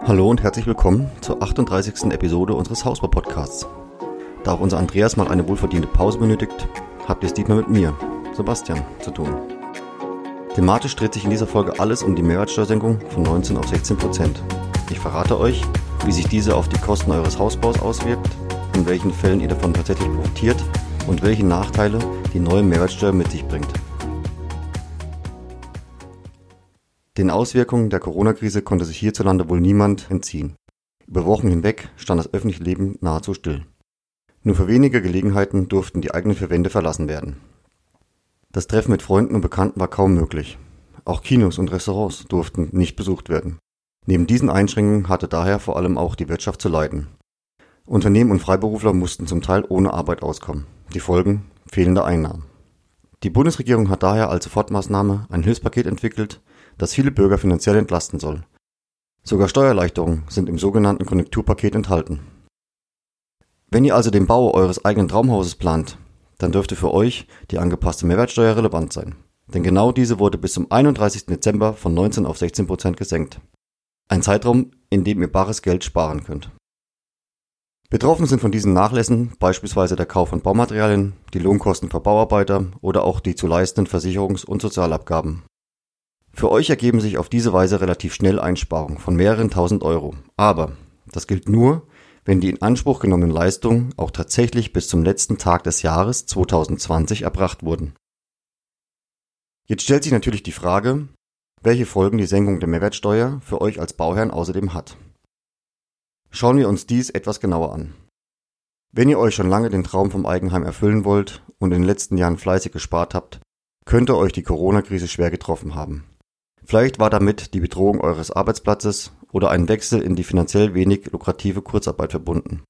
Hallo und herzlich willkommen zur 38. Episode unseres Hausbau-Podcasts. Da auch unser Andreas mal eine wohlverdiente Pause benötigt, habt ihr es diesmal mit mir, Sebastian, zu tun. Thematisch dreht sich in dieser Folge alles um die Mehrwertsteuersenkung von 19 auf 16 Prozent. Ich verrate euch, wie sich diese auf die Kosten eures Hausbaus auswirkt, in welchen Fällen ihr davon tatsächlich profitiert und welche Nachteile die neue Mehrwertsteuer mit sich bringt. Den Auswirkungen der Corona-Krise konnte sich hierzulande wohl niemand entziehen. Über Wochen hinweg stand das öffentliche Leben nahezu still. Nur für wenige Gelegenheiten durften die eigenen vier Wände verlassen werden. Das Treffen mit Freunden und Bekannten war kaum möglich. Auch Kinos und Restaurants durften nicht besucht werden. Neben diesen Einschränkungen hatte daher vor allem auch die Wirtschaft zu leiden. Unternehmen und Freiberufler mussten zum Teil ohne Arbeit auskommen. Die Folgen fehlende Einnahmen. Die Bundesregierung hat daher als Sofortmaßnahme ein Hilfspaket entwickelt, das viele Bürger finanziell entlasten soll. Sogar Steuererleichterungen sind im sogenannten Konjunkturpaket enthalten. Wenn ihr also den Bau eures eigenen Traumhauses plant, dann dürfte für euch die angepasste Mehrwertsteuer relevant sein. Denn genau diese wurde bis zum 31. Dezember von 19 auf 16 Prozent gesenkt. Ein Zeitraum, in dem ihr bares Geld sparen könnt. Betroffen sind von diesen Nachlässen beispielsweise der Kauf von Baumaterialien, die Lohnkosten für Bauarbeiter oder auch die zu leistenden Versicherungs- und Sozialabgaben. Für euch ergeben sich auf diese Weise relativ schnell Einsparungen von mehreren tausend Euro. Aber das gilt nur, wenn die in Anspruch genommenen Leistungen auch tatsächlich bis zum letzten Tag des Jahres 2020 erbracht wurden. Jetzt stellt sich natürlich die Frage, welche Folgen die Senkung der Mehrwertsteuer für euch als Bauherrn außerdem hat. Schauen wir uns dies etwas genauer an. Wenn ihr euch schon lange den Traum vom Eigenheim erfüllen wollt und in den letzten Jahren fleißig gespart habt, könnte euch die Corona-Krise schwer getroffen haben. Vielleicht war damit die Bedrohung eures Arbeitsplatzes oder ein Wechsel in die finanziell wenig lukrative Kurzarbeit verbunden.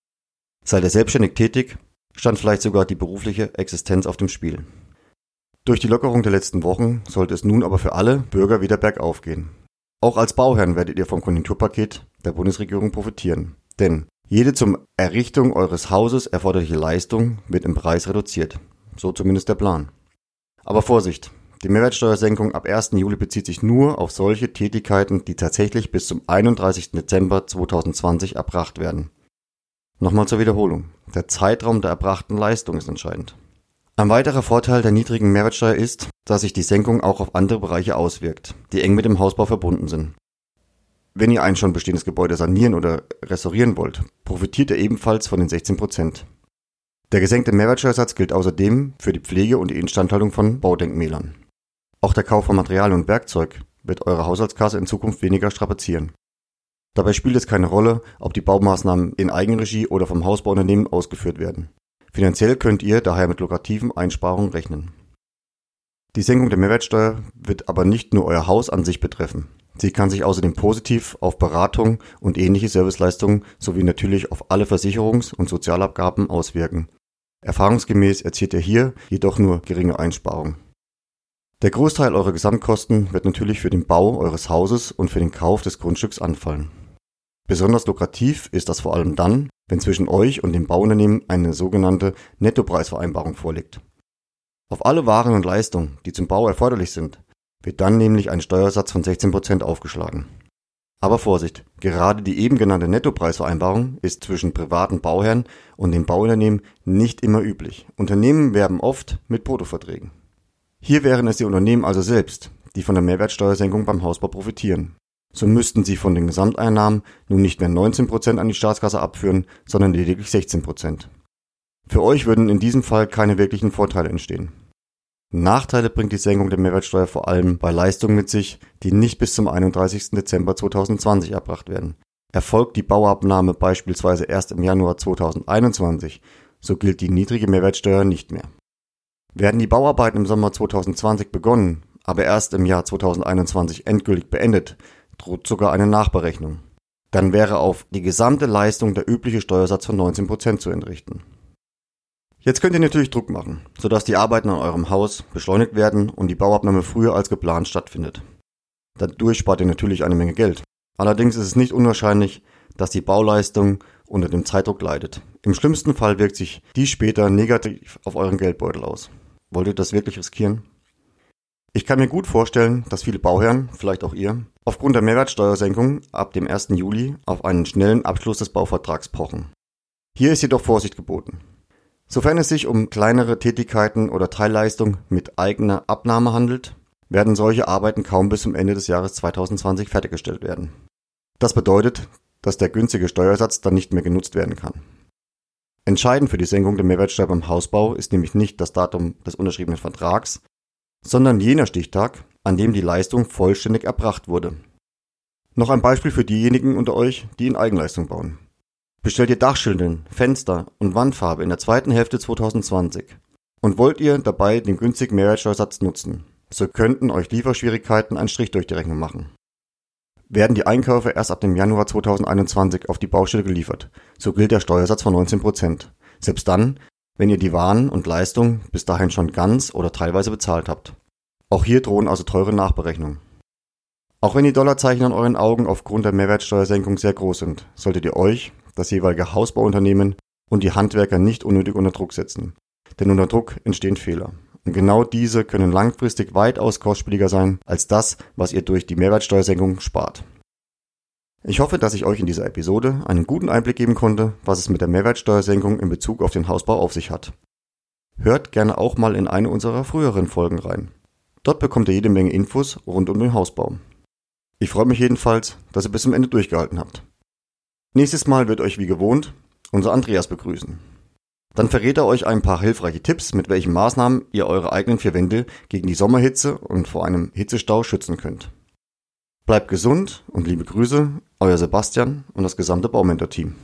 Seid ihr selbstständig tätig, stand vielleicht sogar die berufliche Existenz auf dem Spiel. Durch die Lockerung der letzten Wochen sollte es nun aber für alle Bürger wieder bergauf gehen. Auch als Bauherrn werdet ihr vom Konjunkturpaket der Bundesregierung profitieren. Denn jede zum Errichtung eures Hauses erforderliche Leistung wird im Preis reduziert. So zumindest der Plan. Aber Vorsicht, die Mehrwertsteuersenkung ab 1. Juli bezieht sich nur auf solche Tätigkeiten, die tatsächlich bis zum 31. Dezember 2020 erbracht werden. Nochmal zur Wiederholung. Der Zeitraum der erbrachten Leistung ist entscheidend. Ein weiterer Vorteil der niedrigen Mehrwertsteuer ist, dass sich die Senkung auch auf andere Bereiche auswirkt, die eng mit dem Hausbau verbunden sind. Wenn ihr ein schon bestehendes Gebäude sanieren oder restaurieren wollt, profitiert ihr ebenfalls von den 16 Prozent. Der gesenkte Mehrwertsteuersatz gilt außerdem für die Pflege und die Instandhaltung von Baudenkmälern. Auch der Kauf von Materialien und Werkzeug wird eure Haushaltskasse in Zukunft weniger strapazieren. Dabei spielt es keine Rolle, ob die Baumaßnahmen in Eigenregie oder vom Hausbauunternehmen ausgeführt werden. Finanziell könnt ihr daher mit lukrativen Einsparungen rechnen. Die Senkung der Mehrwertsteuer wird aber nicht nur euer Haus an sich betreffen. Sie kann sich außerdem positiv auf Beratung und ähnliche Serviceleistungen sowie natürlich auf alle Versicherungs- und Sozialabgaben auswirken. Erfahrungsgemäß erzielt ihr hier jedoch nur geringe Einsparungen. Der Großteil eurer Gesamtkosten wird natürlich für den Bau eures Hauses und für den Kauf des Grundstücks anfallen. Besonders lukrativ ist das vor allem dann, wenn zwischen euch und dem Bauunternehmen eine sogenannte Nettopreisvereinbarung vorliegt. Auf alle Waren und Leistungen, die zum Bau erforderlich sind, wird dann nämlich ein Steuersatz von 16% aufgeschlagen. Aber Vorsicht, gerade die eben genannte Nettopreisvereinbarung ist zwischen privaten Bauherren und den Bauunternehmen nicht immer üblich. Unternehmen werben oft mit Bruttoverträgen. Hier wären es die Unternehmen also selbst, die von der Mehrwertsteuersenkung beim Hausbau profitieren. So müssten sie von den Gesamteinnahmen nun nicht mehr 19% an die Staatskasse abführen, sondern lediglich 16%. Für euch würden in diesem Fall keine wirklichen Vorteile entstehen. Nachteile bringt die Senkung der Mehrwertsteuer vor allem bei Leistungen mit sich, die nicht bis zum 31. Dezember 2020 erbracht werden. Erfolgt die Bauabnahme beispielsweise erst im Januar 2021, so gilt die niedrige Mehrwertsteuer nicht mehr. Werden die Bauarbeiten im Sommer 2020 begonnen, aber erst im Jahr 2021 endgültig beendet, droht sogar eine Nachberechnung. Dann wäre auf die gesamte Leistung der übliche Steuersatz von 19% zu entrichten. Jetzt könnt ihr natürlich Druck machen, sodass die Arbeiten an eurem Haus beschleunigt werden und die Bauabnahme früher als geplant stattfindet. Dadurch spart ihr natürlich eine Menge Geld. Allerdings ist es nicht unwahrscheinlich, dass die Bauleistung unter dem Zeitdruck leidet. Im schlimmsten Fall wirkt sich dies später negativ auf euren Geldbeutel aus. Wollt ihr das wirklich riskieren? Ich kann mir gut vorstellen, dass viele Bauherren, vielleicht auch ihr, aufgrund der Mehrwertsteuersenkung ab dem 1. Juli auf einen schnellen Abschluss des Bauvertrags pochen. Hier ist jedoch Vorsicht geboten. Sofern es sich um kleinere Tätigkeiten oder Teilleistung mit eigener Abnahme handelt, werden solche Arbeiten kaum bis zum Ende des Jahres 2020 fertiggestellt werden. Das bedeutet, dass der günstige Steuersatz dann nicht mehr genutzt werden kann. Entscheidend für die Senkung der Mehrwertsteuer beim Hausbau ist nämlich nicht das Datum des unterschriebenen Vertrags, sondern jener Stichtag, an dem die Leistung vollständig erbracht wurde. Noch ein Beispiel für diejenigen unter euch, die in Eigenleistung bauen. Bestellt ihr Dachschilden, Fenster und Wandfarbe in der zweiten Hälfte 2020 und wollt ihr dabei den günstigen Mehrwertsteuersatz nutzen, so könnten euch Lieferschwierigkeiten einen Strich durch die Rechnung machen. Werden die Einkäufe erst ab dem Januar 2021 auf die Baustelle geliefert, so gilt der Steuersatz von 19%. Selbst dann, wenn ihr die Waren und Leistung bis dahin schon ganz oder teilweise bezahlt habt. Auch hier drohen also teure Nachberechnungen. Auch wenn die Dollarzeichen an euren Augen aufgrund der Mehrwertsteuersenkung sehr groß sind, solltet ihr euch, das jeweilige Hausbauunternehmen und die Handwerker nicht unnötig unter Druck setzen. Denn unter Druck entstehen Fehler. Und genau diese können langfristig weitaus kostspieliger sein als das, was ihr durch die Mehrwertsteuersenkung spart. Ich hoffe, dass ich euch in dieser Episode einen guten Einblick geben konnte, was es mit der Mehrwertsteuersenkung in Bezug auf den Hausbau auf sich hat. Hört gerne auch mal in eine unserer früheren Folgen rein. Dort bekommt ihr jede Menge Infos rund um den Hausbau. Ich freue mich jedenfalls, dass ihr bis zum Ende durchgehalten habt. Nächstes Mal wird euch wie gewohnt unser Andreas begrüßen. Dann verrät er euch ein paar hilfreiche Tipps, mit welchen Maßnahmen ihr eure eigenen vier Wände gegen die Sommerhitze und vor einem Hitzestau schützen könnt. Bleibt gesund und liebe Grüße, euer Sebastian und das gesamte Baumentor-Team.